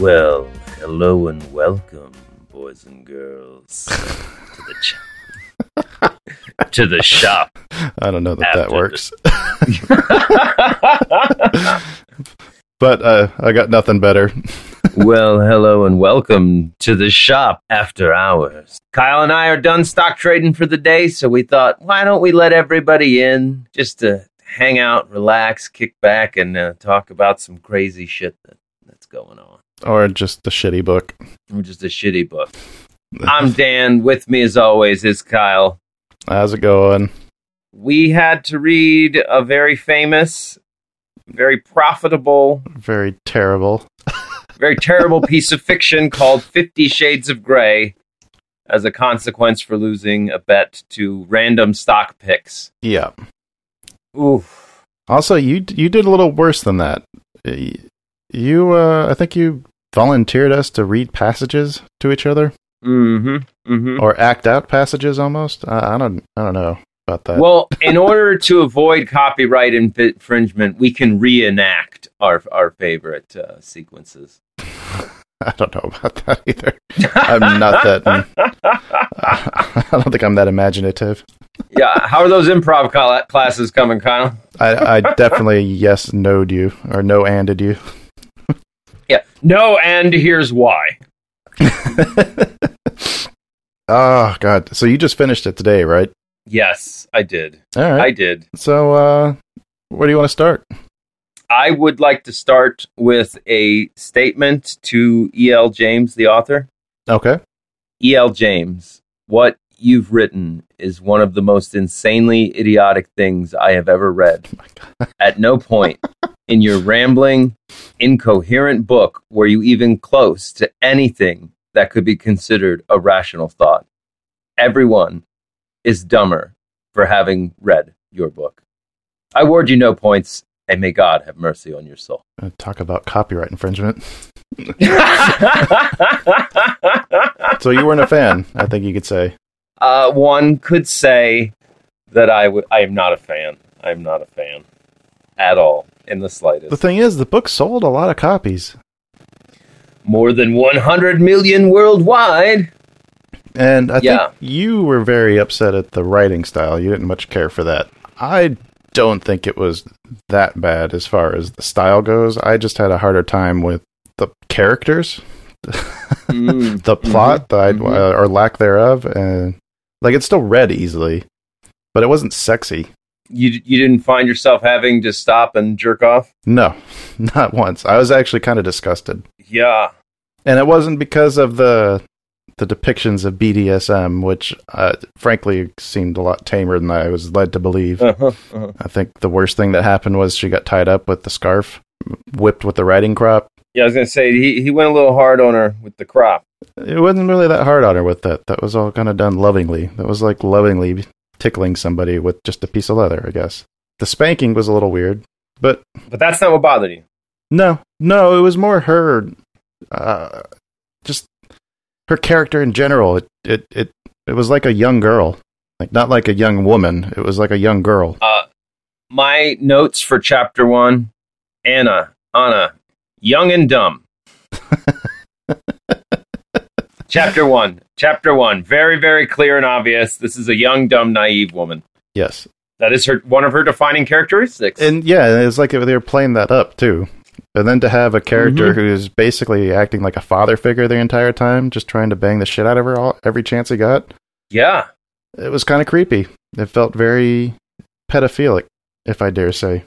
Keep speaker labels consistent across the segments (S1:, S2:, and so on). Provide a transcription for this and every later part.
S1: Well, hello and welcome, boys and girls, to the ch- to the shop.
S2: I don't know that that works. but uh, I got nothing better.
S1: well, hello and welcome to the shop after hours. Kyle and I are done stock trading for the day, so we thought, why don't we let everybody in just to hang out, relax, kick back, and uh, talk about some crazy shit that, that's going on.
S2: Or just the shitty book.
S1: Or just a shitty book. I'm Dan. With me, as always, is Kyle.
S2: How's it going?
S1: We had to read a very famous, very profitable,
S2: Very terrible.
S1: very terrible piece of fiction called Fifty Shades of Grey as a consequence for losing a bet to random stock picks.
S2: Yeah.
S1: Oof.
S2: Also, you you did a little worse than that. You, uh, I think you volunteered us to read passages to each other
S1: Mm-hmm. Mm-hmm.
S2: or act out passages almost. I, I don't, I don't know about that.
S1: Well, in order to avoid copyright infringement, we can reenact our our favorite uh, sequences.
S2: I don't know about that either. I'm not that. I don't think I'm that imaginative.
S1: yeah. How are those improv col- classes coming, Kyle?
S2: I, I definitely yes noed you or no anded you.
S1: Yeah. No, and here's why.
S2: Oh God! So you just finished it today, right?
S1: Yes, I did.
S2: All right.
S1: I did.
S2: so, uh, where do you want to start?
S1: I would like to start with a statement to E.L. James, the author.
S2: Okay.
S1: E.L. James, what you've written is one of the most insanely idiotic things I have ever read. At no point in your rambling, incoherent book were you even close to anything that could be considered a rational thought. Everyone is dumber for having read your book. I award you no points, and may God have mercy on your soul.
S2: Uh, talk about copyright infringement. So you weren't a fan, I think you could say.
S1: uh, one could say that I would. I am not a fan. I am not a fan at all, in the slightest.
S2: The thing is, the book sold a lot of copies,
S1: More than 100 million worldwide.
S2: and I
S1: Yeah.
S2: think you were very upset at the writing style. You didn't much care for that. I don't think it was that bad as far as the style goes. I just had a harder time with the characters,
S1: Mm.
S2: the plot, the
S1: mhm.
S2: uh, or lack thereof, and like it still read easily, but it wasn't sexy.
S1: You you didn't find yourself having to stop and jerk off?
S2: No, not once. I was actually kind of disgusted.
S1: Yeah.
S2: and it wasn't because of the the depictions of BDSM, which uh, frankly seemed a lot tamer than I was led to believe.
S1: Uh-huh, uh-huh.
S2: I think the worst thing that happened was she got tied up with the scarf, whipped with the riding crop.
S1: Yeah, I was gonna say he he went a little hard on her with the crop.
S2: It wasn't really that hard on her with that. That was all kind of done lovingly. That was like lovingly tickling somebody with just a piece of leather, I guess. The spanking was a little weird, but
S1: But that's not what bothered you.
S2: no, no, it was more her, uh, just her character in general. It, it, it, it was like a young girl, like not like a young woman. It was like a young girl.
S1: Uh, my notes for chapter one: Anna, Anna, young and dumb. chapter one. Chapter one. Very, very clear and obvious. This is a young, dumb, naive woman.
S2: Yes,
S1: That is her one of her defining characteristics.
S2: and yeah, it's like they were playing that up too. And then to have a character
S1: Mhm.
S2: who's basically acting like a father figure the entire time, just trying to bang the shit out of her all, every chance he got,
S1: yeah.
S2: it was kind of creepy. It felt very pedophilic, if I dare say.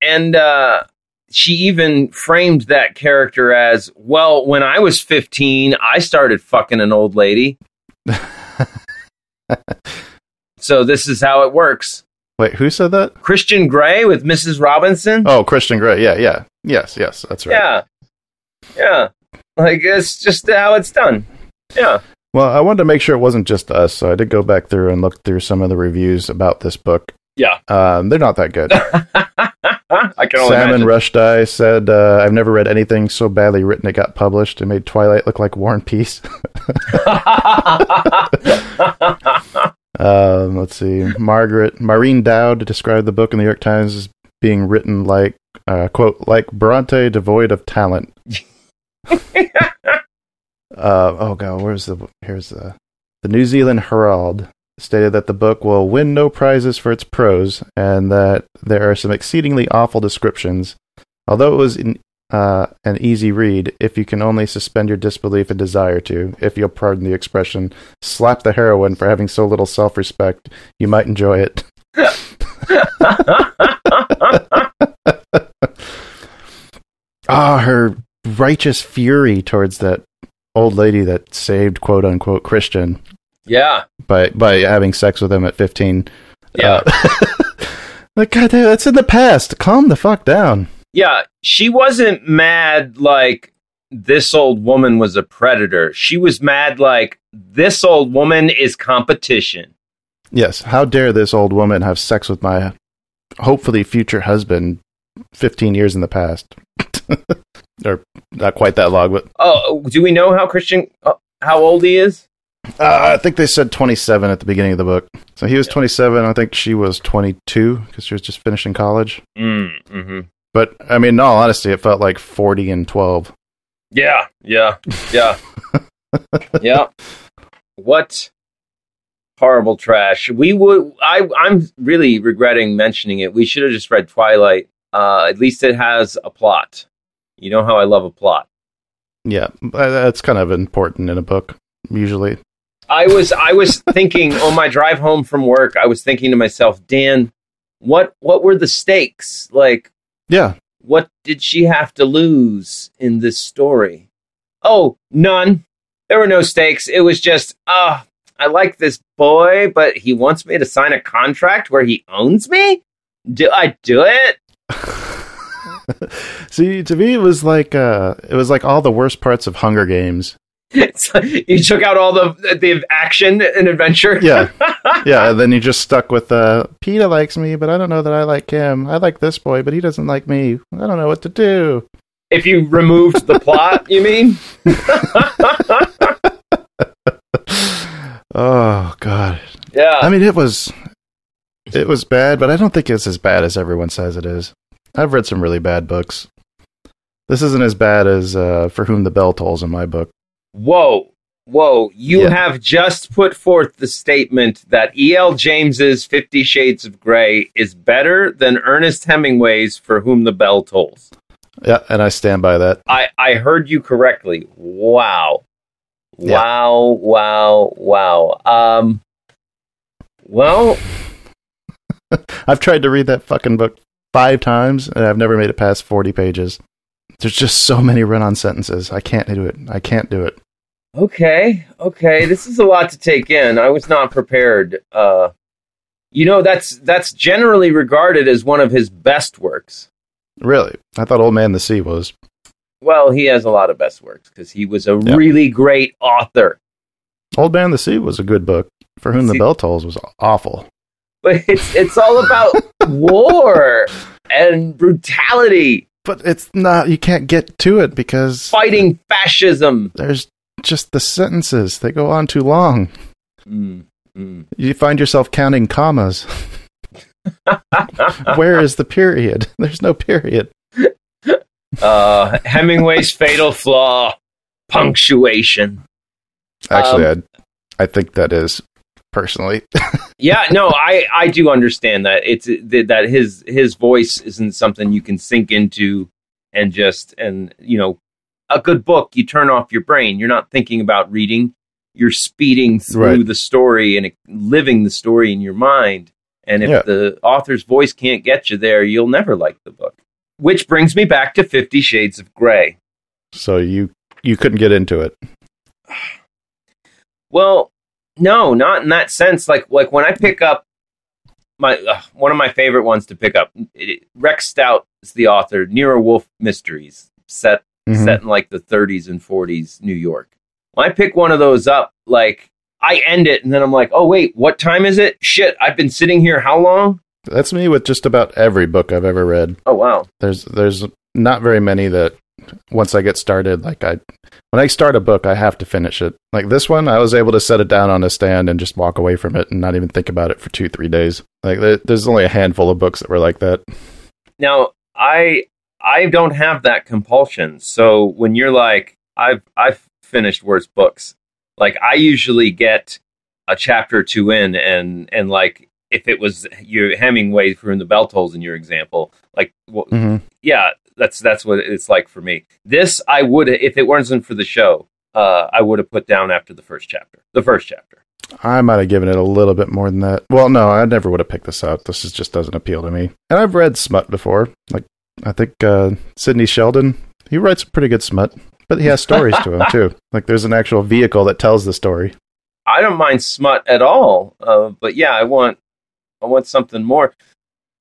S1: And uh, she even framed that character as well, when I was 15, I started fucking an old lady. So this is how it works.
S2: Wait, who said that?
S1: Christian Grey with Mrs. Robinson.
S2: Oh, Christian Grey. Yeah, yeah. Yes, yes, that's right.
S1: Yeah, yeah. Like it's just how it's done. Yeah.
S2: Well, I wanted to make sure it wasn't just us, so I did go back through and look through some of the reviews about this book.
S1: Yeah.
S2: Um, they're not that good.
S1: I can only
S2: Salman
S1: imagine.
S2: Rushdie said, uh, "I've never read anything so badly written it got published. It made Twilight look like War and Peace." um, let's see. Margaret Maureen Dowd described the book in the New York Times as being written like uh, quote like Bronte devoid of talent. uh, oh god, where's the here's the the New Zealand Herald stated that the book will win no prizes for its prose and that there are some exceedingly awful descriptions. Although it was in, uh, an easy read, if you can only suspend your disbelief and desire to, if you'll pardon the expression, slap the heroine for having so little self respect, you might enjoy it. Ah, her righteous fury towards that old lady that saved quote unquote Christian
S1: yeah.
S2: by by having sex with him at 15.
S1: Yeah.
S2: Uh, like, God damn, that's in the past. Calm the fuck down.
S1: Yeah, she wasn't mad like this old woman was a predator. She was mad like this old woman is competition.
S2: Yes, how dare this old woman have sex with my hopefully future husband 15 years in the past. or not quite that long, but
S1: Oh, do we know how Christian uh, how old he is?
S2: Uh, I think they said 27 at the beginning of the book. So he was 27. I think she was 22 because she was just finishing college.
S1: Mm, hmm
S2: But I mean, in all honesty, it felt like 40 and 12.
S1: Yeah, yeah, yeah, yeah. What horrible trash. We would. I. I'm really regretting mentioning it. We should have just read Twilight. Uh, at least it has a plot. You know how I love a plot.
S2: Yeah, uh, that's kind of important in a book, usually.
S1: I was I was thinking on my drive home from work, I was thinking to myself, Dan, what what were the stakes? Like
S2: Yeah,
S1: what did she have to lose in this story? Oh, none. There were no stakes. It was just, ah, I like this boy, but he wants me to sign a contract where he owns me? Do I do it?
S2: See, to me, it was like uh, it was like all the worst parts of Hunger Games.
S1: It's like you took out all the the action and adventure.
S2: Yeah, yeah. And then you just stuck with uh, Peter likes me, but I don't know that I like him. I like this boy, but he doesn't like me. I don't know what to do.
S1: If you removed the plot, you mean?
S2: Oh God.
S1: Yeah.
S2: I mean, it was it was bad, but I don't think it's as bad as everyone says it is. I've read some really bad books. This isn't as bad as uh, For Whom the Bell Tolls in my book.
S1: Whoa. Whoa. You
S2: Yeah.
S1: have just put forth the statement that E.L. James's Fifty Shades of Grey is better than Ernest Hemingway's For Whom the Bell Tolls.
S2: Yeah, and I stand by that.
S1: I, I heard you correctly. Wow.
S2: Yeah.
S1: Wow, wow, wow. Um well,
S2: I've tried to read that fucking book five times, and I've never made it past forty pages. There's just so many run-on sentences. I can't do it. I can't do it.
S1: okay, okay. This is a lot to take in. I was not prepared. Uh you know, that's that's generally regarded as one of his best works.
S2: Really, I thought Old Man the Sea was.
S1: Well, he has a lot of best works because he was a really great author.
S2: Old Man the Sea was a good book. For Whom the Bell Tolls was awful.
S1: But it's it's all about war and brutality,
S2: But it's not. You can't get to it because
S1: fighting fascism.
S2: there's just the sentences. They go on too long.
S1: Mm, mm.
S2: You find yourself counting commas. Where is the period? There's no period.
S1: Uh, Hemingway's fatal flaw: punctuation.
S2: Actually, I I think that is personally.
S1: Yeah, no, I I do understand that it's that his his voice isn't something you can sink into and just and you know a good book you turn off your brain. You're not thinking about reading. You're speeding through
S2: Right.
S1: the story and living the story in your mind. And if
S2: Yeah.
S1: the author's voice can't get you there, you'll never like the book. Which brings me back to Fifty Shades of Grey.
S2: so you you couldn't get into it.
S1: Well, no, not in that sense. Like like when I pick up my uh, one of my favorite ones to pick up. It, Rex Stout is the author. Nero Wolfe Mysteries, set
S2: Mhm.
S1: set in like the 30s and 40s New York. When I pick one of those up, like I end it, and then I'm like, oh wait, what time is it? Shit, I've been sitting here how long?
S2: That's me with just about every book I've ever read.
S1: Oh wow,
S2: There's there's not very many that once I get started, like I when I start a book, I have to finish it. Like this one, I was able to set it down on a stand and just walk away from it and not even think about it for two three days. Like there, there's only a handful of books that were like that.
S1: now I I don't have that compulsion. So when you're like, I've I've finished worse books. Like I usually get a chapter or two in, and and like if it was your Hemingway from the bell tolls in your example, like well,
S2: hmm
S1: yeah, that's that's what it's like for me. This I would if it wasn't for the show, uh, I would have put down after the first chapter. The first chapter.
S2: I might have given it a little bit more than that. Well, no, I never would have picked this out. This is, just doesn't appeal to me. And I've read smut before. Like I think uh, Sidney Sheldon, he writes pretty good smut, but he has stories to him too. Like there's an actual vehicle that tells the story.
S1: I don't mind smut at all, uh, but yeah, I want I want something more.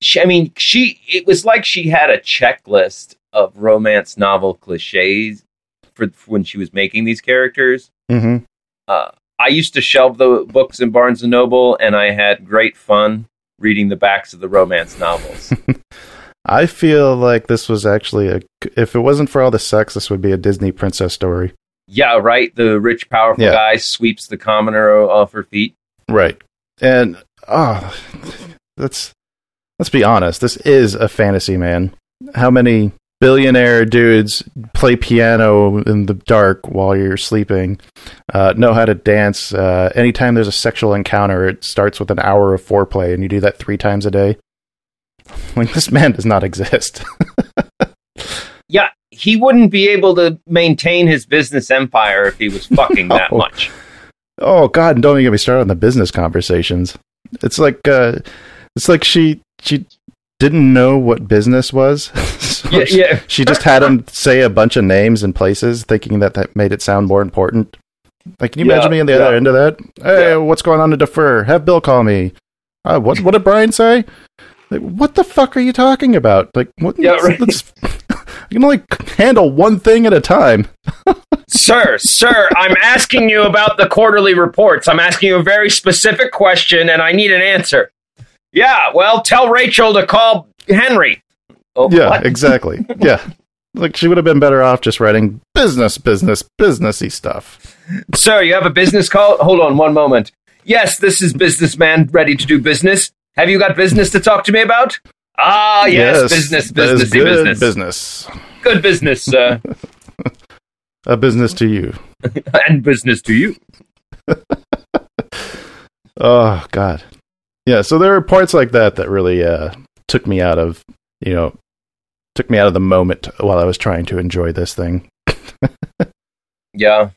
S1: She, I mean, she it was like she had a checklist of romance novel cliches for, for when she was making these characters.
S2: hmm
S1: Uh, I used to shelve the books in Barnes and Noble, and I had great fun reading the backs of the romance novels.
S2: I feel like this was actually a. If it wasn't for all the sex, this would be a Disney princess story.
S1: yeah, right. The rich, powerful
S2: Yeah.
S1: guy sweeps the commoner off her feet.
S2: Right. And oh, let's let's be honest. This is a fantasy, man. How many billionaire dudes play piano in the dark while you're sleeping? Uh, know how to dance. Uh, anytime there's a sexual encounter, it starts with an hour of foreplay, and you do that three times a day. Like this man does not exist.
S1: Yeah, he wouldn't be able to maintain his business empire if he was fucking that much.
S2: Oh God, and don't even get me started on the business conversations. It's like uh, it's like she she didn't know what business was. So
S1: Yeah,
S2: she,
S1: yeah.
S2: she just had him say a bunch of names and places, thinking that that made it sound more important. Like, can you
S1: Yeah,
S2: imagine me on the other end of that? Hey, what's going on to defer? Have Bill call me. Uh, what what did Brian say? Like, what the fuck are you talking about? Like, what?
S1: Yeah, right.
S2: let's- you can only handle one thing at a time.
S1: sir, sir, I'm asking you about the quarterly reports. I'm asking you a very specific question and I need an answer. Yeah, well, tell Rachel to call Henry. Oh,
S2: Yeah,
S1: what?
S2: exactly. yeah. Like she would have been better off just writing business, business, businessy stuff.
S1: Sir, you have a business call? Hold on one moment. Yes, this is businessman ready to do business. Have you got business to talk to me about? Ah, yes, business,
S2: is
S1: businessy
S2: good
S1: business.
S2: business.
S1: Good business, sir.
S2: A business to you.
S1: and business to you.
S2: Oh God. Yeah. So there are parts like that that really uh, took me out of you know took me out of the moment while I was trying to enjoy this thing.
S1: Yeah.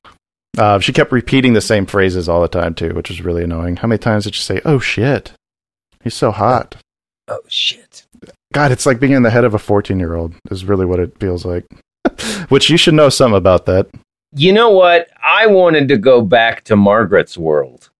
S2: Uh, she kept repeating the same phrases all the time too, which was really annoying. How many times did she say, "Oh shit, he's so hot"?
S1: Oh, shit.
S2: God, it's like being in the head of a fourteen-year-old. Is really what it feels like. which you should know some about that.
S1: You know what? I wanted to go back to Margaret's world.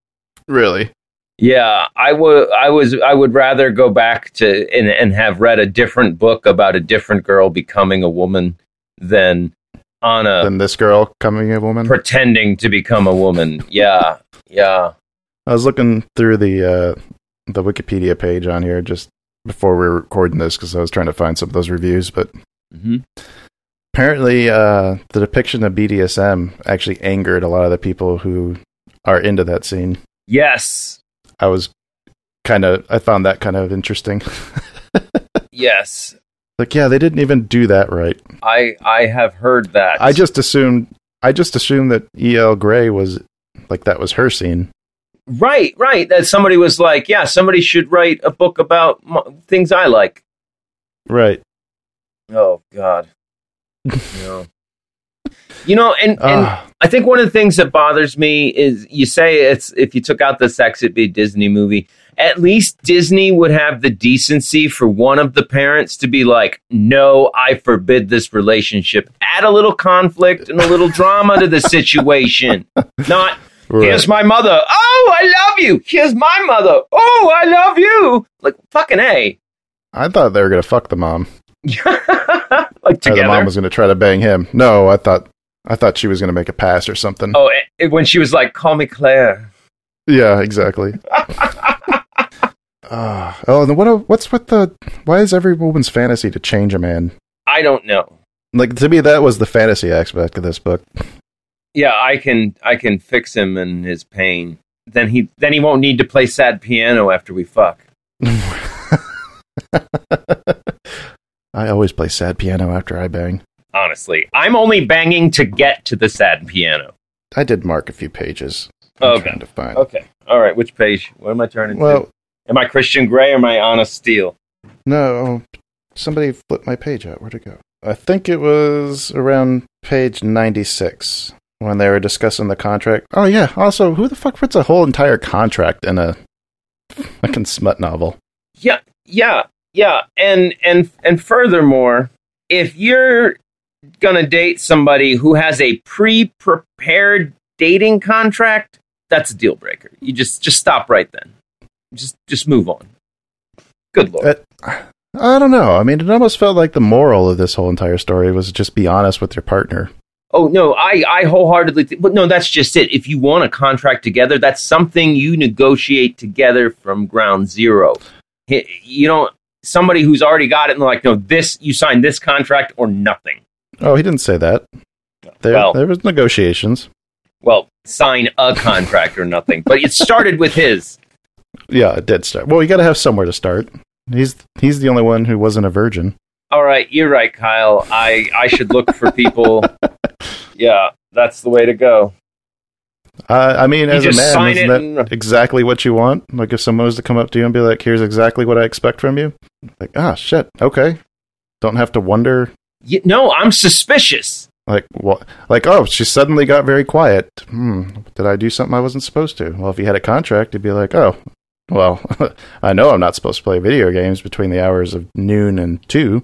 S2: Really?
S1: Yeah, I would. I was. I would rather go back to and, and have read a different book about a different girl becoming a woman than Anna
S2: Than this girl becoming a woman.
S1: pretending to become a woman. Yeah, yeah.
S2: I was looking through the uh, the Wikipedia page on here just before we were recording this because I was trying to find some of those reviews. But
S1: hmm
S2: apparently, uh, the depiction of BDSM actually angered a lot of the people who are into that scene.
S1: Yes,
S2: I was kind of I found that kind of interesting.
S1: yes.
S2: like, yeah, they didn't even do that right.
S1: I I have heard that.
S2: I just assumed I just assumed that E.L. Gray was like that was her scene.
S1: right, right. That somebody was like, yeah, somebody should write a book about mo- things I like.
S2: Right.
S1: Oh God. no. You know, and and
S2: Ah,
S1: I think one of the things that bothers me is you say it's if you took out the sex, it'd be a Disney movie. At least Disney would have the decency for one of the parents to be like, "No, I forbid this relationship." Add a little conflict and a little drama to the situation. Not
S2: Right.
S1: Here's my mother. Oh, I love you. Here's my mother. Oh, I love you. Like fucking a.
S2: I thought they were gonna fuck the mom.
S1: like
S2: Or the mom was gonna try to bang him. No, I thought I thought she was gonna make a pass or something.
S1: oh, eh, when she was like, "Call me Claire."
S2: Yeah, exactly. Ah, oh, and what? What's with the? Why is every woman's fantasy to change a man?
S1: I don't know.
S2: Like to me, that was the fantasy aspect of this book.
S1: Yeah, I can I can fix him and his pain. Then he then he won't need to play sad piano after we fuck.
S2: I always play sad piano after I bang.
S1: Honestly, I'm only banging to get to the sad piano.
S2: I did mark a few pages. I'm
S1: Okay.
S2: trying to find.
S1: Okay. All right. Which page? What am I turning
S2: Well,
S1: to? Am I Christian Grey or am I Ana Steele?
S2: no, somebody flipped my page out. Where'd it go? I think it was around page ninety-six when they were discussing the contract. Oh yeah. Also, who the fuck puts a whole entire contract in a fucking smut novel?
S1: Yeah, yeah, yeah. And and and furthermore, if you're gonna date somebody who has a pre-prepared dating contract, that's a deal breaker. You just just stop right then. Just just move on. Good lord.
S2: Uh, I don't know. I mean, it almost felt like the moral of this whole entire story was just be honest with your partner.
S1: Oh no, I I wholeheartedly. Th- but no, that's just it. If you want a contract together, that's something you negotiate together from ground zero. You know, somebody who's already got it and they're like, no, this you sign this contract or nothing.
S2: Oh, he didn't say that. There,
S1: Well-
S2: there was negotiations.
S1: Well, sign a contract or nothing. But it started with his.
S2: Yeah, it did start. Well, you got to have somewhere to start. He's he's the only one who wasn't a virgin.
S1: All right, you're right, Kyle. I I should look for people. Yeah, that's the way to go.
S2: Uh, I mean,
S1: You
S2: as a man, isn't that
S1: and-
S2: exactly what you want? Like, if someone was to come up to you and be like, "Here's exactly what I expect from you," like, ah, shit, okay. Don't have to wonder,
S1: Y no, I'm suspicious.
S2: like, what? Like, oh, she suddenly got very quiet. Hmm, did I do something I wasn't supposed to? Well, if you had a contract, you'd be like, oh, well, I know I'm not supposed to play video games between the hours of noon and two.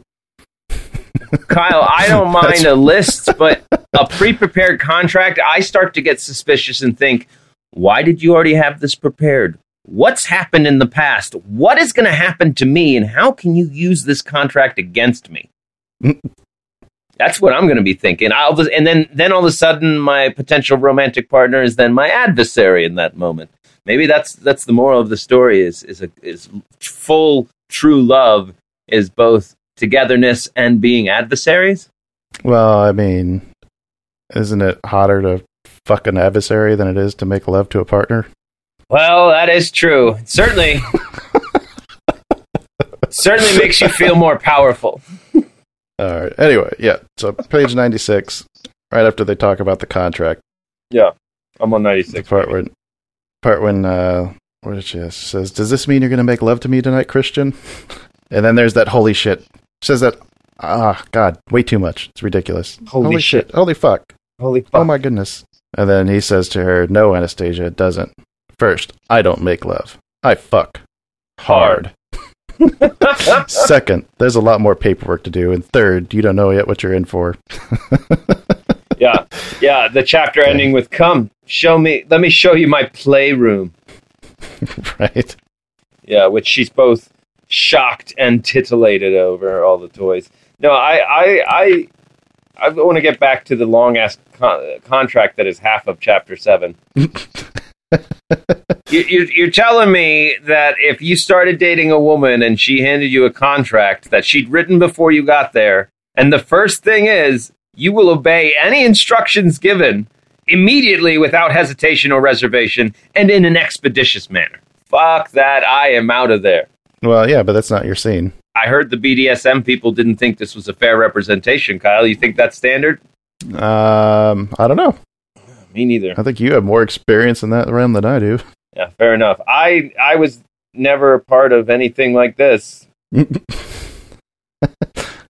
S1: Kyle, I don't mind a list, but a pre-prepared contract, I start to get suspicious and think, why did you already have this prepared? What's happened in the past? What is going to happen to me, and how can you use this contract against me? That's what I'm going to be thinking. I'll just, and then then all of a sudden, my potential romantic partner is then my adversary in that moment. Maybe that's that's the moral of the story is is a, is full true love is both togetherness and being adversaries.
S2: Well, I mean, isn't it hotter to fuck an adversary than it is to make love to a partner?
S1: Well, that is true. Certainly, certainly makes you feel more powerful.
S2: All right. Anyway, yeah. So page ninety six, right after they talk about the contract,
S1: Yeah, I'm on ninety six.
S2: part when, part when, uh, what did she ask? She says, "Does this mean you're going to make love to me tonight, Christian?" And then there's that holy shit. Says that. Ah, God, way too much. It's ridiculous.
S1: Holy shit.
S2: Holy fuck.
S1: Holy
S2: Oh my goodness. And then he says to her, "No, Anastasia, it doesn't. First, I don't make love. I fuck hard." Second, there's a lot more paperwork to do. And third, you don't know yet what you're in for.
S1: yeah, yeah. The chapter ending with "Come, show me. Let me show you my playroom."
S2: right?
S1: Yeah, which she's both shocked and titillated over all the toys. No, I, I, I, I want to get back to the long ass con- uh, contract that is half of chapter seven. You, you, you're telling me that if you started dating a woman and she handed you a contract that she'd written before you got there, and the first thing is you will obey any instructions given immediately without hesitation or reservation and in an expeditious manner. Fuck that, I am out of there.
S2: Well, yeah, but that's not your scene.
S1: I heard the BDSM people didn't think this was a fair representation. Kyle, you think that's standard?
S2: Um, I don't know.
S1: Me neither.
S2: I think you have more experience in that realm than I do.
S1: Yeah, fair enough. I I was never a part of anything like this.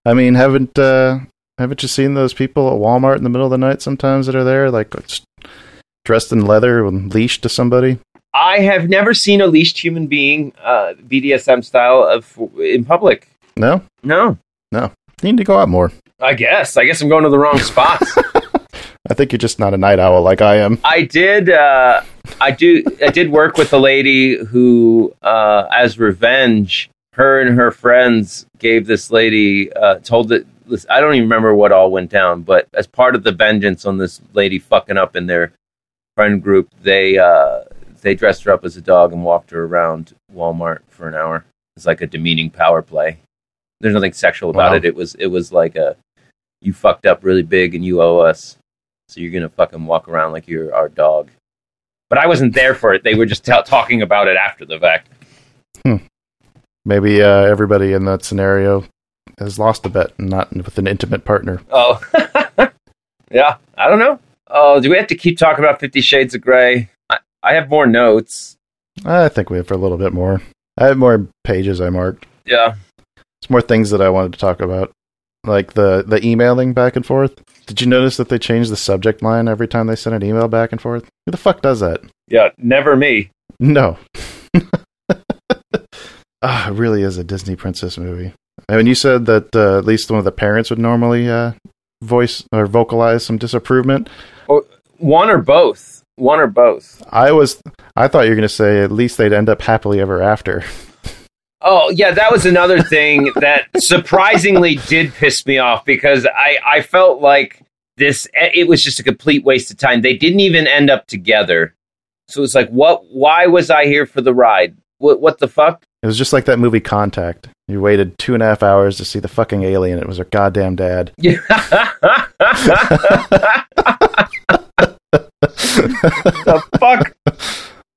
S2: I mean, haven't uh, haven't you seen those people at Walmart in the middle of the night sometimes that are there, like dressed in leather and leashed to somebody?
S1: I have never seen a leashed human being uh, BDSM style of in public.
S2: No,
S1: No,
S2: you need to go out more.
S1: I guess. I guess I'm going to the wrong spots.
S2: I think you're just not a night owl like I am.
S1: I did. Uh, I do. I did work with a lady who, uh, as revenge, her and her friends gave this lady uh, told that. I don't even remember what all went down, but as part of the vengeance on this lady fucking up in their friend group, they uh, they dressed her up as a dog and walked her around Walmart for an hour. It's like a demeaning power play. There's nothing sexual about
S2: Wow.
S1: it. It was it was like a you fucked up really big and you owe us, so you're gonna fucking walk around like you're our dog. But I wasn't there for it. They were just t- talking about it after the fact.
S2: Maybe uh, everybody in that scenario has lost a bet and not with an intimate partner.
S1: Oh, yeah. I don't know. Oh, do we have to keep talking about Fifty Shades of Grey? I, I have more notes.
S2: I think we have for a little bit more. I have more pages I marked.
S1: Yeah.
S2: It's more things that I wanted to talk about, like the the emailing back and forth. Did you notice that they change the subject line every time they send an email back and forth? Who the fuck does that?
S1: Yeah. Never me.
S2: No. Ah, it really is a Disney princess movie. I mean, you said that uh, at least one of the parents would normally uh, voice or vocalize some disapproval.
S1: One or both. One or both.
S2: I was, I thought you were going to say at least they'd end up happily ever after.
S1: Oh, yeah, that was another thing that surprisingly did piss me off because I, I felt like this, it was just a complete waste of time. They didn't even end up together. So it's like, what, why was I here for the ride? What, what the fuck?
S2: It was just like that movie Contact. You waited two and a half hours to see the fucking alien. It was her goddamn dad.
S1: the fuck?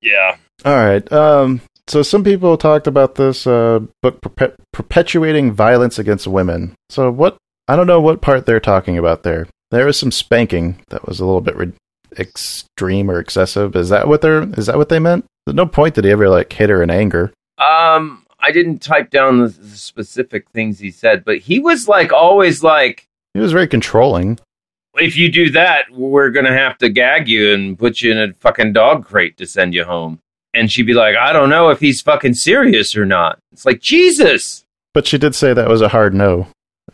S1: Yeah.
S2: All right. Um, so some people talked about this uh, book perpe- perpetuating violence against women. So what? I don't know what part they're talking about there. There was some spanking that was a little bit re- extreme or excessive. Is that what they're? Is that what they meant? There's no point that he ever like hit her in anger.
S1: Um, I didn't type down the, the specific things he said, but he was like always like,
S2: He was very controlling.
S1: if you do that, we're gonna have to gag you and put you in a fucking dog crate to send you home. And she'd be like, I don't know if he's fucking serious or not. It's like Jesus.
S2: But she did say that was a hard no,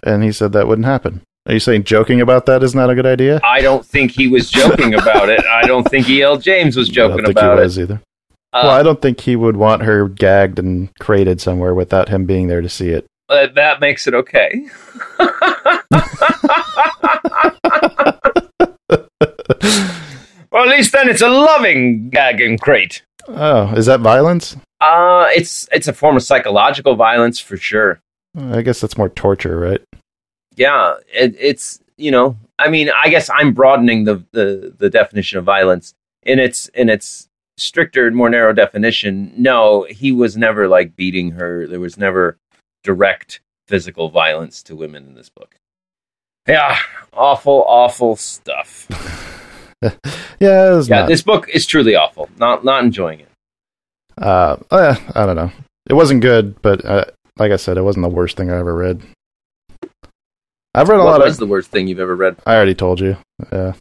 S2: and he said that wouldn't happen. Are you saying joking about that is not a good idea?
S1: I don't think he was joking about it. I don't think E.L. James was joking about
S2: he
S1: it.
S2: either.
S1: Uh,
S2: well, I don't think he would want her gagged and crated somewhere without him being there to see it.
S1: uh, that makes it okay. well, at least then it's a loving gag and crate.
S2: Oh, is that violence?
S1: Uh, it's it's a form of psychological violence for sure.
S2: I guess that's more torture, right?
S1: Yeah, it, it's you know, I mean, I guess I'm broadening the, the the definition of violence in its in its stricter, more narrow definition. No, he was never like beating her. There was never direct physical violence to women in this book. Yeah, awful, awful stuff.
S2: Yeah, it was
S1: Yeah,
S2: not.
S1: this book is truly awful. Not not enjoying it.
S2: uh, eh, I don't know. It wasn't good, but uh, like I said, it wasn't the worst thing I ever read. I've read a
S1: What
S2: lot
S1: was
S2: of.
S1: the worst thing you've ever read?
S2: I already told you. Uh,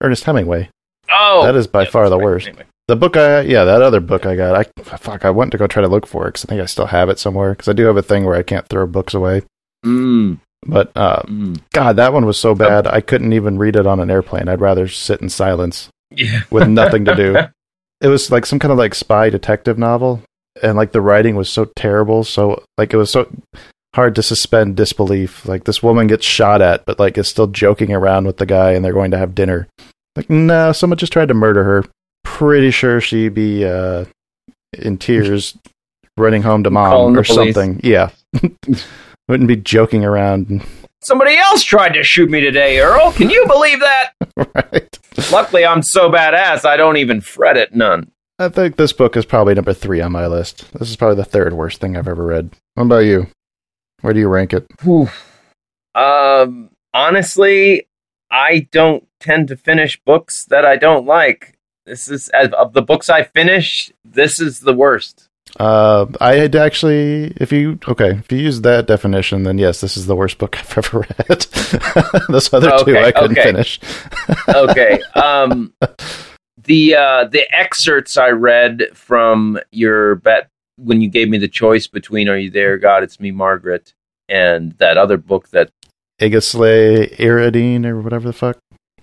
S2: Ernest Hemingway.
S1: Oh,
S2: That is by
S1: yeah,
S2: far the
S1: right.
S2: worst.
S1: Anyway.
S2: The book I yeah, that other book I got. I fuck. I went to go try to look for it because I think I still have it somewhere. Because I do have a thing where I can't throw books away.
S1: Mm,
S2: But uh,
S1: mm.
S2: God, that one was so bad. I couldn't even read it on an airplane. I'd rather sit in silence
S1: Yeah.
S2: with nothing to do. It was like some kind of like spy detective novel, and like the writing was so terrible. So like it was so hard to suspend disbelief. Like this woman gets shot at, but like is still joking around with the guy, and they're going to have dinner. Like no, someone just tried to murder her. Pretty sure she'd be uh, in tears, running home to mom or something. Yeah, wouldn't be joking around.
S1: Somebody else tried to shoot me today, Earl. Can you believe that?
S2: right.
S1: Luckily, I'm so badass, I don't even fret it none.
S2: I think this book is probably number three on my list. This is probably the third worst thing I've ever read. What about you? Where do you rank it?
S1: Um, honestly, I don't tend to finish books that I don't like. This is of the books I finish. This is the worst.
S2: Uh, I had actually, if you okay, if you use that definition, then yes, this is the worst book I've ever read. Those other two I couldn't
S1: okay.
S2: finish.
S1: Okay. Um, the uh, the excerpts I read from your bet when you gave me the choice between "Are You There, God? It's Me, Margaret," and that other book that
S2: Igasley Iridine or whatever the fuck.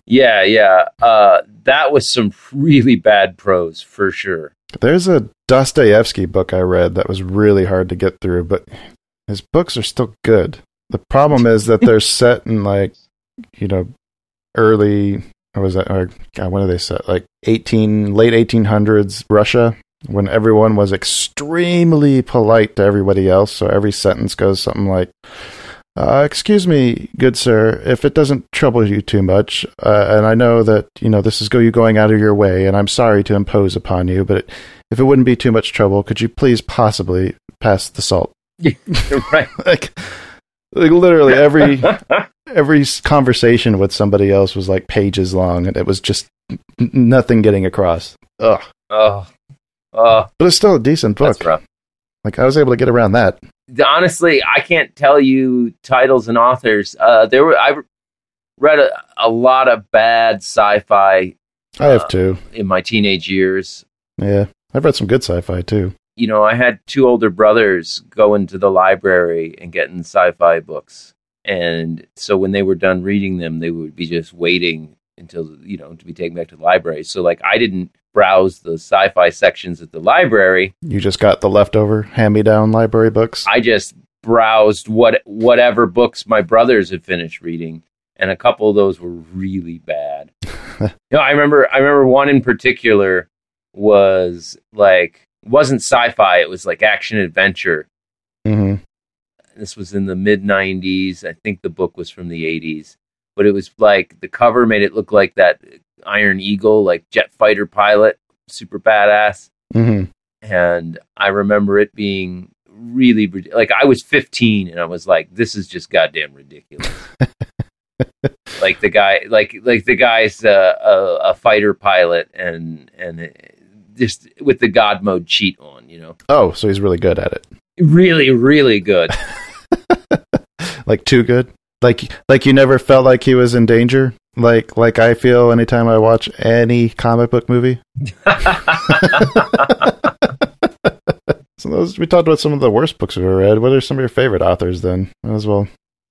S1: Yeah, yeah. Uh, that was some really bad prose for sure.
S2: There's a Dostoevsky book I read that was really hard to get through, but his books are still good. The problem is that they're set in like, you know, early or was that or God, when are they set? Like eighteen late eighteen hundreds Russia, when everyone was extremely polite to everybody else. So every sentence goes something like uh, excuse me, good sir, if it doesn't trouble you too much, uh, and I know that you know this is go you going out of your way, and I'm sorry to impose upon you, but if it wouldn't be too much trouble, could you please possibly pass the salt?
S1: right.
S2: like, like literally every every conversation with somebody else was like pages long, and it was just nothing getting across. Ugh.
S1: Oh, oh,
S2: But it's still a decent book. Like I was able to get around that.
S1: honestly, I can't tell you titles and authors. Uh, there were I read a, a lot of bad sci-fi
S2: I have
S1: Uh,
S2: two.
S1: in my teenage years.
S2: Yeah, I've read some good sci-fi too.
S1: You know, I had two older brothers go into the library and getting sci-fi books, and so when they were done reading them, they would be just waiting until you know to be taken back to the library. So like, I didn't browse the sci-fi sections at the library.
S2: You just got the leftover hand-me-down library books.
S1: I just browsed what whatever books my brothers had finished reading, and a couple of those were really bad. you know, I remember I remember one in particular was like wasn't sci-fi; it was like action adventure.
S2: hmm
S1: This was in the mid '90s. I think the book was from the '80s, but it was like the cover made it look like that Iron Eagle, like jet fighter pilot, super badass
S2: hmm
S1: and I remember it being really like I was 15 and I was like, this is just goddamn ridiculous. like the guy, like like the guy's uh, a, a fighter pilot and and just with the God mode cheat on, you know,
S2: Oh, so he's really good at it.
S1: really really good.
S2: Like too good. Like like you never felt like he was in danger. Like like I feel anytime I watch any comic book movie. So those we talked about some of the worst books we've ever read. What are some of your favorite authors then? Might as well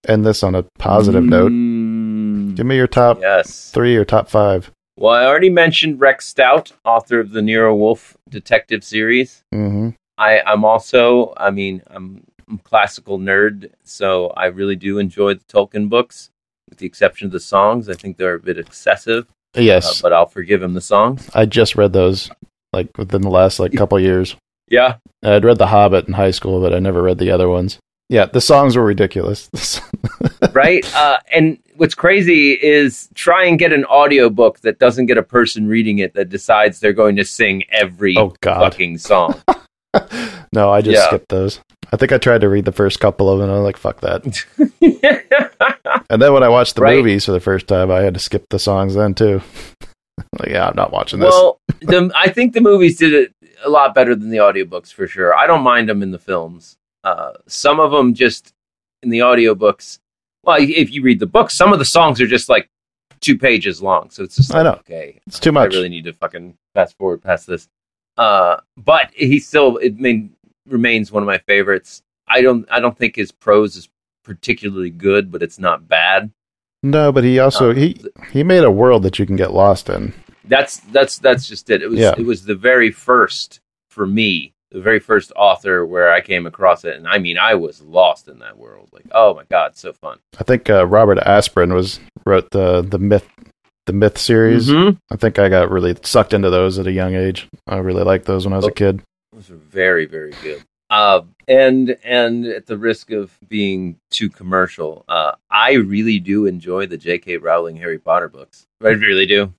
S2: end this on a positive note.
S1: Mm,
S2: Give me your top
S1: yes.
S2: three or top five.
S1: Well, I already mentioned Rex Stout, author of the Nero Wolfe detective series.
S2: hmm
S1: I, I'm also, I mean, I'm, I'm a classical nerd, so I really do enjoy the Tolkien books, with the exception of the songs. I think they're a bit excessive, uh,
S2: Yes,
S1: but I'll forgive him the songs.
S2: I just read those like within the last like couple years.
S1: Yeah,
S2: I'd read The Hobbit in high school, but I never read the other ones. Yeah, the songs were ridiculous.
S1: right. uh, and what's crazy is try and get an audiobook that doesn't get a person reading it that decides they're going to sing every
S2: oh God,
S1: fucking song.
S2: no! I just
S1: Yeah.
S2: skipped those. I think I tried to read the first couple of them, and I was like, "Fuck that." And then when I watched the
S1: Right.
S2: movies for the first time, I had to skip the songs then too. like, yeah, I'm not watching this.
S1: well, the, I think the movies did it a lot better than the audiobooks for sure. I don't mind them in the films. Uh, some of them just in the audiobooks. Well, if you read the book, some of the songs are just like two pages long, so it's just
S2: I know.
S1: okay,
S2: it's too much.
S1: I really need to fucking fast forward past this. Uh, but he still it main, remains one of my favorites. I don't I don't think his prose is particularly good, but it's not bad.
S2: No, but he also
S1: Uh,
S2: he he made a world that you can get lost in.
S1: that's that's that's just it. It was
S2: Yeah.
S1: it was the very first for me, the very first author where I came across it, and I mean I was lost in that world. Like, oh my god, so fun.
S2: I think uh, Robert Asprin was wrote the the myth the myth series.
S1: Mhm.
S2: I think I got really sucked into those at a young age. I really liked those when I was a
S1: Oh.
S2: kid.
S1: Those are very very good. Uh, and and at the risk of being too commercial, uh, I really do enjoy the J.K. Rowling Harry Potter books. I really do.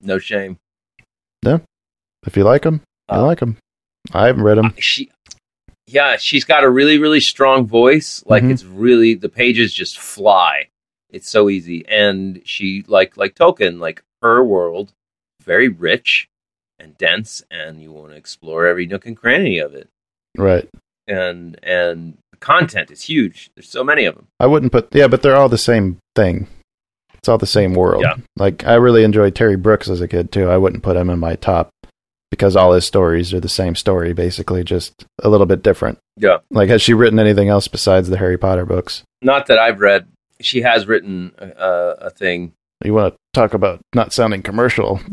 S1: No shame.
S2: Yeah, if you like them, you
S1: Uh,
S2: like them. I haven't read them.
S1: she yeah she's got a really really strong voice like
S2: Mhm.
S1: it's really the pages just fly it's so easy and she like like tolkien like her world very rich and dense and you want to explore every nook and cranny of it
S2: Right.
S1: and and the content is huge there's so many of them
S2: I wouldn't put yeah, but they're all the same thing. It's all the same world.
S1: Yeah.
S2: Like I really enjoyed Terry Brooks as a kid too. I wouldn't put him in my top because all his stories are the same story, basically, just a little bit different.
S1: yeah
S2: Like, has she written anything else besides the Harry Potter books?
S1: not that i've read she has written a, a, thing
S2: You want to talk about not sounding commercial?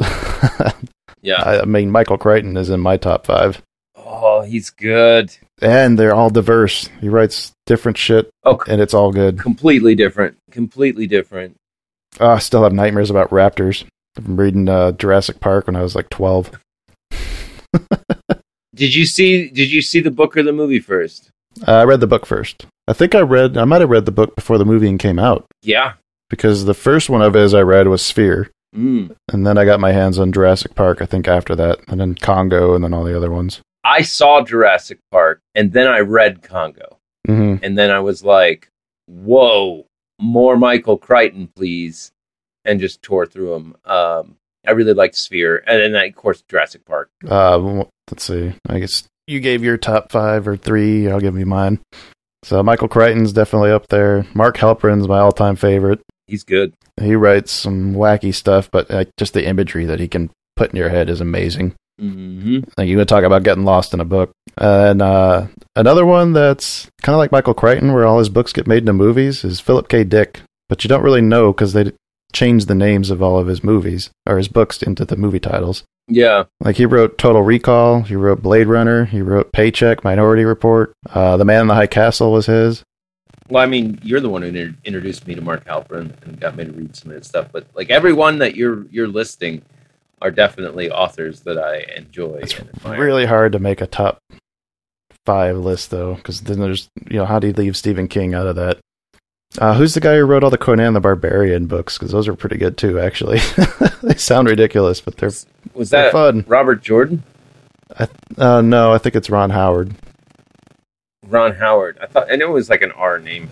S1: Yeah.
S2: I, mean, Michael Crichton is in my top five,
S1: oh, he's good.
S2: and they're all diverse. He writes different shit,
S1: Oh,
S2: and it's all good.
S1: completely different. Completely different.
S2: Oh, I still have nightmares about raptors. I'm reading uh, Jurassic Park when I was like 12.
S1: Did you see? Did you see the book or the movie first?
S2: Uh, I read the book first. I think I read, I might have read the book before the movie came out
S1: Yeah.
S2: because the first one of his I read was Sphere.
S1: Mm.
S2: And then I got my hands on Jurassic Park, I think, after that. And then Congo, and then all the other ones.
S1: I saw Jurassic Park, and then I read Congo,
S2: hmm
S1: and then I was like, "Whoa, more Michael Crichton, please!" And just tore through them. Um, I really liked Sphere, and then of course Jurassic Park.
S2: Uh, let's see. I guess you gave your top five or three. I'll give you mine. So Michael Crichton's definitely up there. Mark Helprin's my all-time favorite.
S1: He's good.
S2: He writes some wacky stuff, but like, just the imagery that he can put in your head is amazing.
S1: hmm
S2: Like you would talk about getting lost in a book. And uh, another one that's kind of like Michael Crichton, where all his books get made into movies, is Philip K. Dick. But you don't really know because they changed the names of all of his movies or his books into the movie titles.
S1: Yeah,
S2: Like he wrote Total Recall, he wrote Blade Runner, he wrote Paycheck, Minority Report. Uh, the Man in the High Castle was his.
S1: Well, I mean, you're the one who inter- introduced me to Mark Helprin and got me to read some of his stuff. But like everyone that you're you're listing are definitely authors that I enjoy
S2: It's really hard to make a top five list though, because then there's you know how do you leave Stephen King out of that? Uh, who's the guy who wrote all the Conan the Barbarian books? Because those are pretty good too. Actually, they sound ridiculous, but they're
S1: Was
S2: they're
S1: that
S2: fun.
S1: Robert Jordan?
S2: Uh, no, I think it's Ron Howard.
S1: Ron Howard. I thought I knew it was like an R name.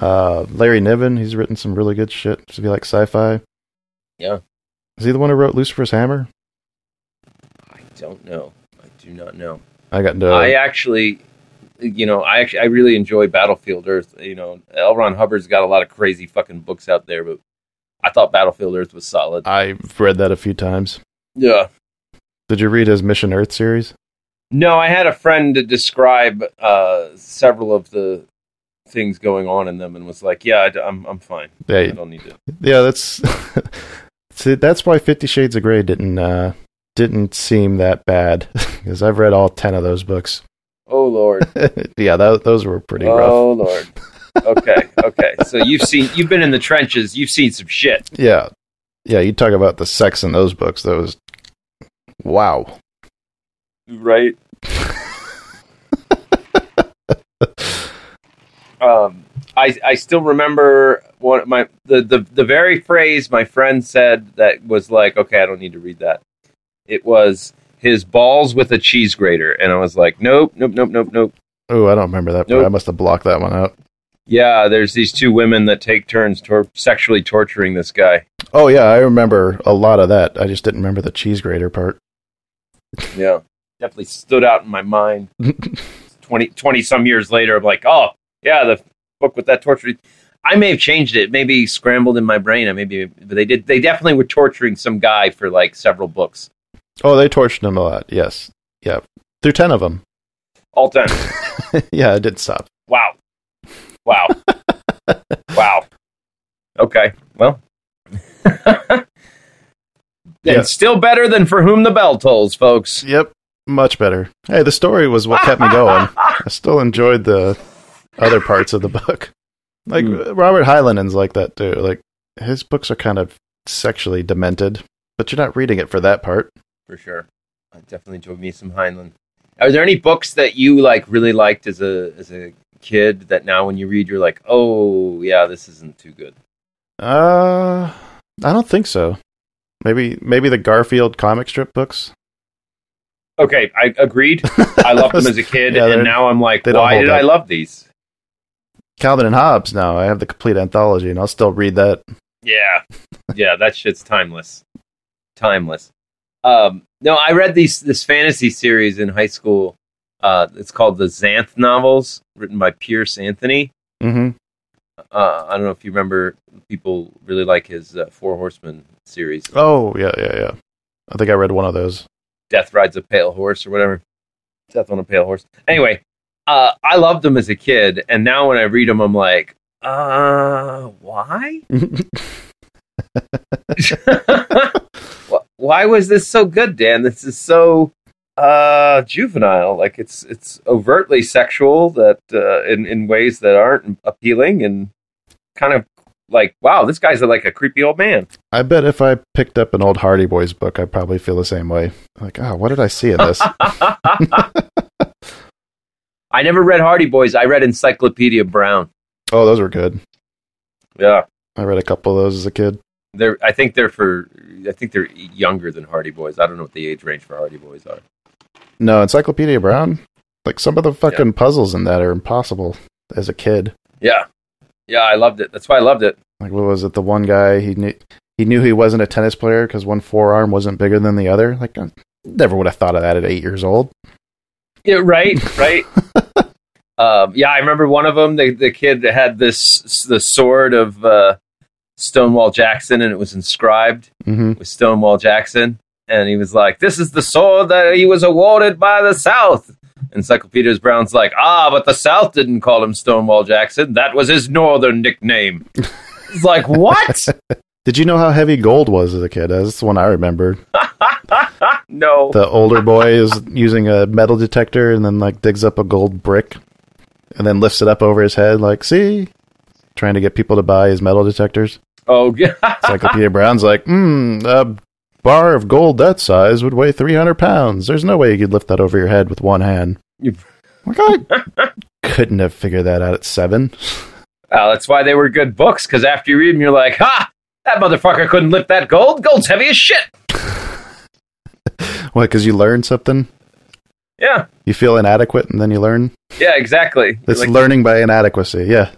S2: Uh, Larry Niven, he's written some really good shit. If you like sci-fi,
S1: Yeah.
S2: is he the one who wrote Lucifer's Hammer?
S1: I don't know. I do not know.
S2: I got no.
S1: I actually, you know, I actually I really enjoy Battlefield Earth. You know, L. Ron Hubbard's got a lot of crazy fucking books out there, but I thought Battlefield Earth was solid.
S2: I've read that a few times.
S1: Yeah.
S2: Did you read his Mission Earth series?
S1: No, I had a friend describe uh, several of the things going on in them, and was like, "Yeah, I, am I'm fine. I
S2: Yeah,
S1: don't need to."
S2: yeah. That's see, that's why Fifty Shades of Grey didn't uh, didn't seem that bad because I've read all ten of those books.
S1: Oh Lord.
S2: yeah, tho- those were pretty rough.
S1: oh Lord. Okay, okay. So you've seen, you've been in the trenches. You've seen some shit.
S2: Yeah, yeah. You talk about the sex in those books. Those, wow.
S1: right? um, I I still remember one my the, the the very phrase my friend said that was like, okay, I don't need to read that. It was his balls with a cheese grater, and I was like, nope, nope, nope, nope, nope.
S2: Oh, I don't remember that. Part.
S1: Nope.
S2: I must have blocked that one out.
S1: Yeah, there's these two women that take turns tor- sexually torturing this guy.
S2: Oh yeah, I remember a lot of that. I just didn't remember the cheese grater part.
S1: Yeah, definitely stood out in my mind. 20, 20 some years later, I'm like, oh, yeah, the book with that torture. I may have changed it, maybe scrambled in my brain. I maybe, but they did. They definitely were torturing some guy for like several books.
S2: Oh, they tortured him a lot. Yes, yeah, through ten of them.
S1: All time.
S2: yeah, it did stop.
S1: wow, wow, wow. Okay, well,
S2: Yeah.
S1: it's still better than for whom the bell tolls, folks.
S2: Yep, much better. Hey, the story was what kept me going. I still enjoyed the other parts of the book. Like
S1: Hmm.
S2: Robert Heinlein's like that too. Like his books are kind of sexually demented, but you're not reading it for that part.
S1: For sure. I definitely enjoyed me some Heinlein. Are there any books that you like really liked as a as a kid that now when you read you're like, oh yeah, this isn't too good?
S2: Uh, I don't think so. Maybe maybe the Garfield comic strip books.
S1: Okay, I agreed. I loved them as a kid,
S2: Yeah,
S1: and now I'm like, why did
S2: up.
S1: I love these?
S2: Calvin and Hobbes. Now I have the complete anthology, and I'll still read that.
S1: Yeah, yeah, that shit's timeless, timeless. Um, no, I read these this fantasy series in high school. Uh, it's called the Xanth novels, written by Piers Anthony.
S2: hmm
S1: Uh, I don't know if you remember. People really like his uh, Four Horsemen series.
S2: Oh yeah, yeah, yeah. I think I read one of those.
S1: Death rides a pale horse or whatever. Death on a pale horse. Anyway, uh, I loved them as a kid, and now when I read them, I'm like, uh, why? Wh- Why was this so good, Dan? This is so uh juvenile. Like it's it's overtly sexual that uh in in ways that aren't appealing and kind of like wow, this guy's like a creepy old man.
S2: I bet if I picked up an old Hardy Boys book, I'd probably feel the same way. Like, oh, what did I see in this?
S1: I never read Hardy Boys. I read Encyclopedia Brown.
S2: oh, those were good.
S1: Yeah.
S2: I read a couple of those as a kid.
S1: They're I think they're for I think they're younger than Hardy Boys. I don't know what the age range for Hardy Boys are.
S2: No, Encyclopedia Brown. Like some of the fucking puzzles in that are impossible as a kid.
S1: Yeah. Yeah, I loved it. That's why I loved it.
S2: Like what was it? The one guy he knew he knew he wasn't a tennis player because one forearm wasn't bigger than the other. Like I never would have thought of that at eight years old.
S1: Yeah, right, right. um, yeah, I remember one of them. The the kid that had this the sword of uh, Stonewall Jackson, and it was inscribed
S2: hmm
S1: with Stonewall Jackson, and he was like, "This is the sword that he was awarded by the South." Encyclopedia Brown's like, "Ah, but the South didn't call him Stonewall Jackson. That was his northern nickname." It's like, what?
S2: Did you know how heavy gold was as a kid? That's the one I remembered.
S1: no.
S2: The older boy is using a metal detector and then like digs up a gold brick and then lifts it up over his head, like, see? Trying to get people to buy his metal detectors.
S1: Oh, yeah.
S2: Encyclopedia Brown's like, hmm, a bar of gold that size would weigh 300 pounds. There's no way you could lift that over your head with one hand.
S1: You-
S2: Like, I couldn't have figured that out at seven.
S1: Well, that's why they were good books, because after you read them, you're like, ha! That motherfucker couldn't lift that gold. Gold's heavy as shit.
S2: What, because you learn something?
S1: Yeah,
S2: You feel inadequate and then you learn?
S1: yeah, exactly.
S2: It's
S1: Like,
S2: learning by inadequacy, yeah.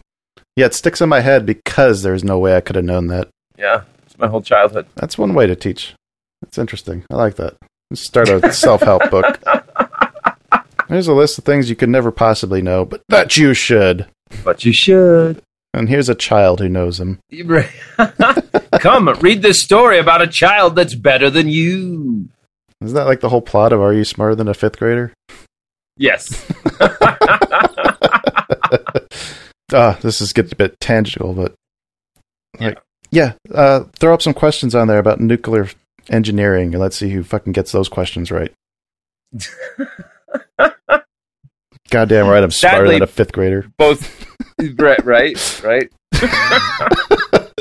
S2: Yeah, it sticks in my head because there's no way I could have known that.
S1: yeah, it's my whole childhood.
S2: That's one way to teach. That's interesting. I like that. Let's start a self help book. Here's a list of things you could never possibly know, but that you should.
S1: But you should.
S2: And here's a child who knows them.
S1: Come, read this story about a child that's better than you.
S2: Isn't that like the whole plot of Are You Smarter Than a Fifth Grader?
S1: Yes.
S2: Ah, this is getting a bit tangible, but like, yeah, uh, throw up some questions on there about nuclear engineering, and let's see who fucking gets those questions right. Goddamn right, I'm smarter than a fifth grader.
S1: Both. right, right, right.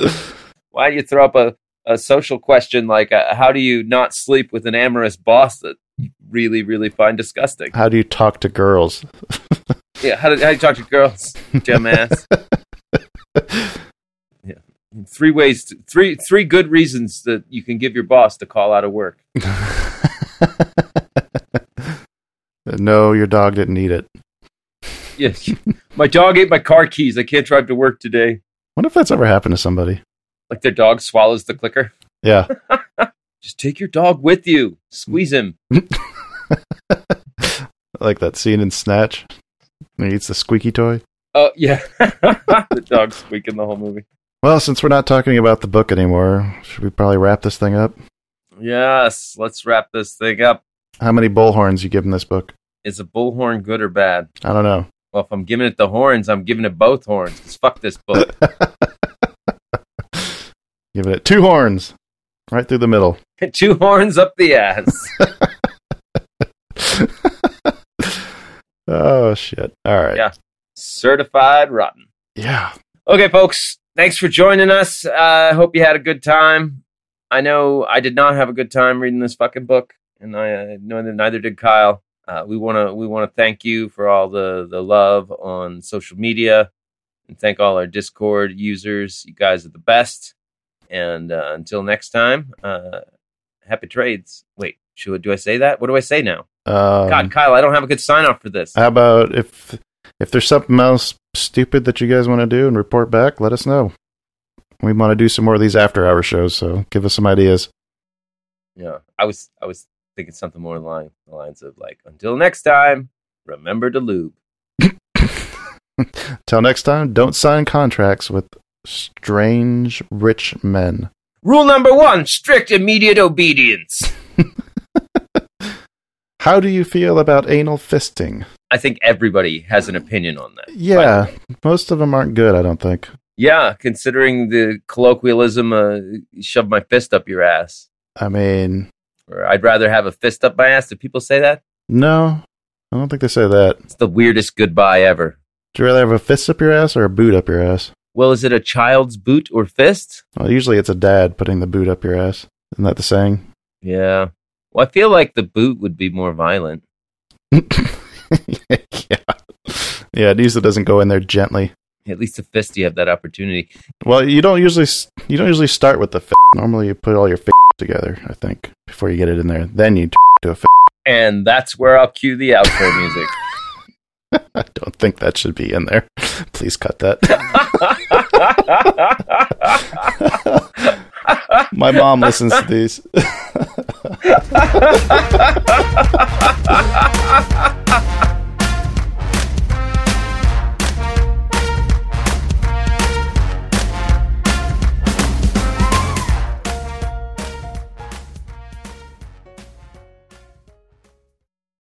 S1: Why do you throw up a, a social question like, uh, how do you not sleep with an amorous boss that you really, really find disgusting?
S2: How do you talk to girls?
S1: Yeah, how do, how do you talk to girls, dumbass? yeah, three ways, to, three three good reasons that you can give your boss to call out of work.
S2: no, your dog didn't eat it.
S1: Yes, my dog ate my car keys. I can't drive to work today.
S2: Wonder if that's ever happened to somebody.
S1: Like their dog swallows the clicker.
S2: Yeah.
S1: Just take your dog with you. Squeeze him.
S2: like that scene in Snatch. He eats the squeaky toy.
S1: Oh yeah, the dog squeaking the whole movie.
S2: Well, since we're not talking about the book anymore, should we probably wrap this thing up?
S1: Yes, let's wrap this thing up.
S2: How many bullhorns you giving this book?
S1: Is a bullhorn good or bad?
S2: I don't know.
S1: Well, if I'm giving it the horns, I'm giving it both horns. 'cause fuck this book.
S2: Giving it two horns. Right through the middle.
S1: Two horns up the ass.
S2: Oh shit. All right.
S1: Yeah. Certified rotten.
S2: Yeah.
S1: Okay, folks. Thanks for joining us. I hope you had a good time. I know I did not have a good time reading this fucking book, and I uh, know that neither did Kyle. Uh, we want to we want to thank you for all the the love on social media, and thank all our Discord users. You guys are the best. And uh, until next time, uh, happy trades. Wait, should do I say that? What do I say now?
S2: Um,
S1: God, Kyle, I don't have a good sign off for this.
S2: How about if if there's something else stupid that you guys want to do and report back, let us know. We want to do some more of these after hour shows, so give us some ideas.
S1: Yeah, I was I was thinking something more along the lines of like, until next time, remember to lube.
S2: Till next time, don't sign contracts with strange rich men.
S1: Rule number one: strict immediate obedience.
S2: How do you feel about anal fisting?
S1: I think everybody has an opinion on that.
S2: Yeah, most of them aren't good, I don't think.
S1: Yeah, considering the colloquialism, uh, shove my fist up your ass.
S2: I mean,
S1: Or I'd rather have a fist up my ass. Do people say that?
S2: no, I don't think they say that.
S1: It's the weirdest goodbye ever.
S2: Do you rather have a fist up your ass or a boot up your ass?
S1: Well, is it a child's boot or fist?
S2: Well, usually it's a dad putting the boot up your ass. Isn't that the saying?
S1: Yeah. Well, I feel like the boot would be more violent.
S2: yeah. Yeah, it usually doesn't go in there gently.
S1: At least the fist, you have that opportunity.
S2: Well, you don't usually you don't usually start with the fist. Normally, you put all your fist together. I think before you get it in there, then you to a fist.
S1: And that's where I'll cue the outro music.
S2: I don't think that should be in there. Please cut that. My mom listens to these.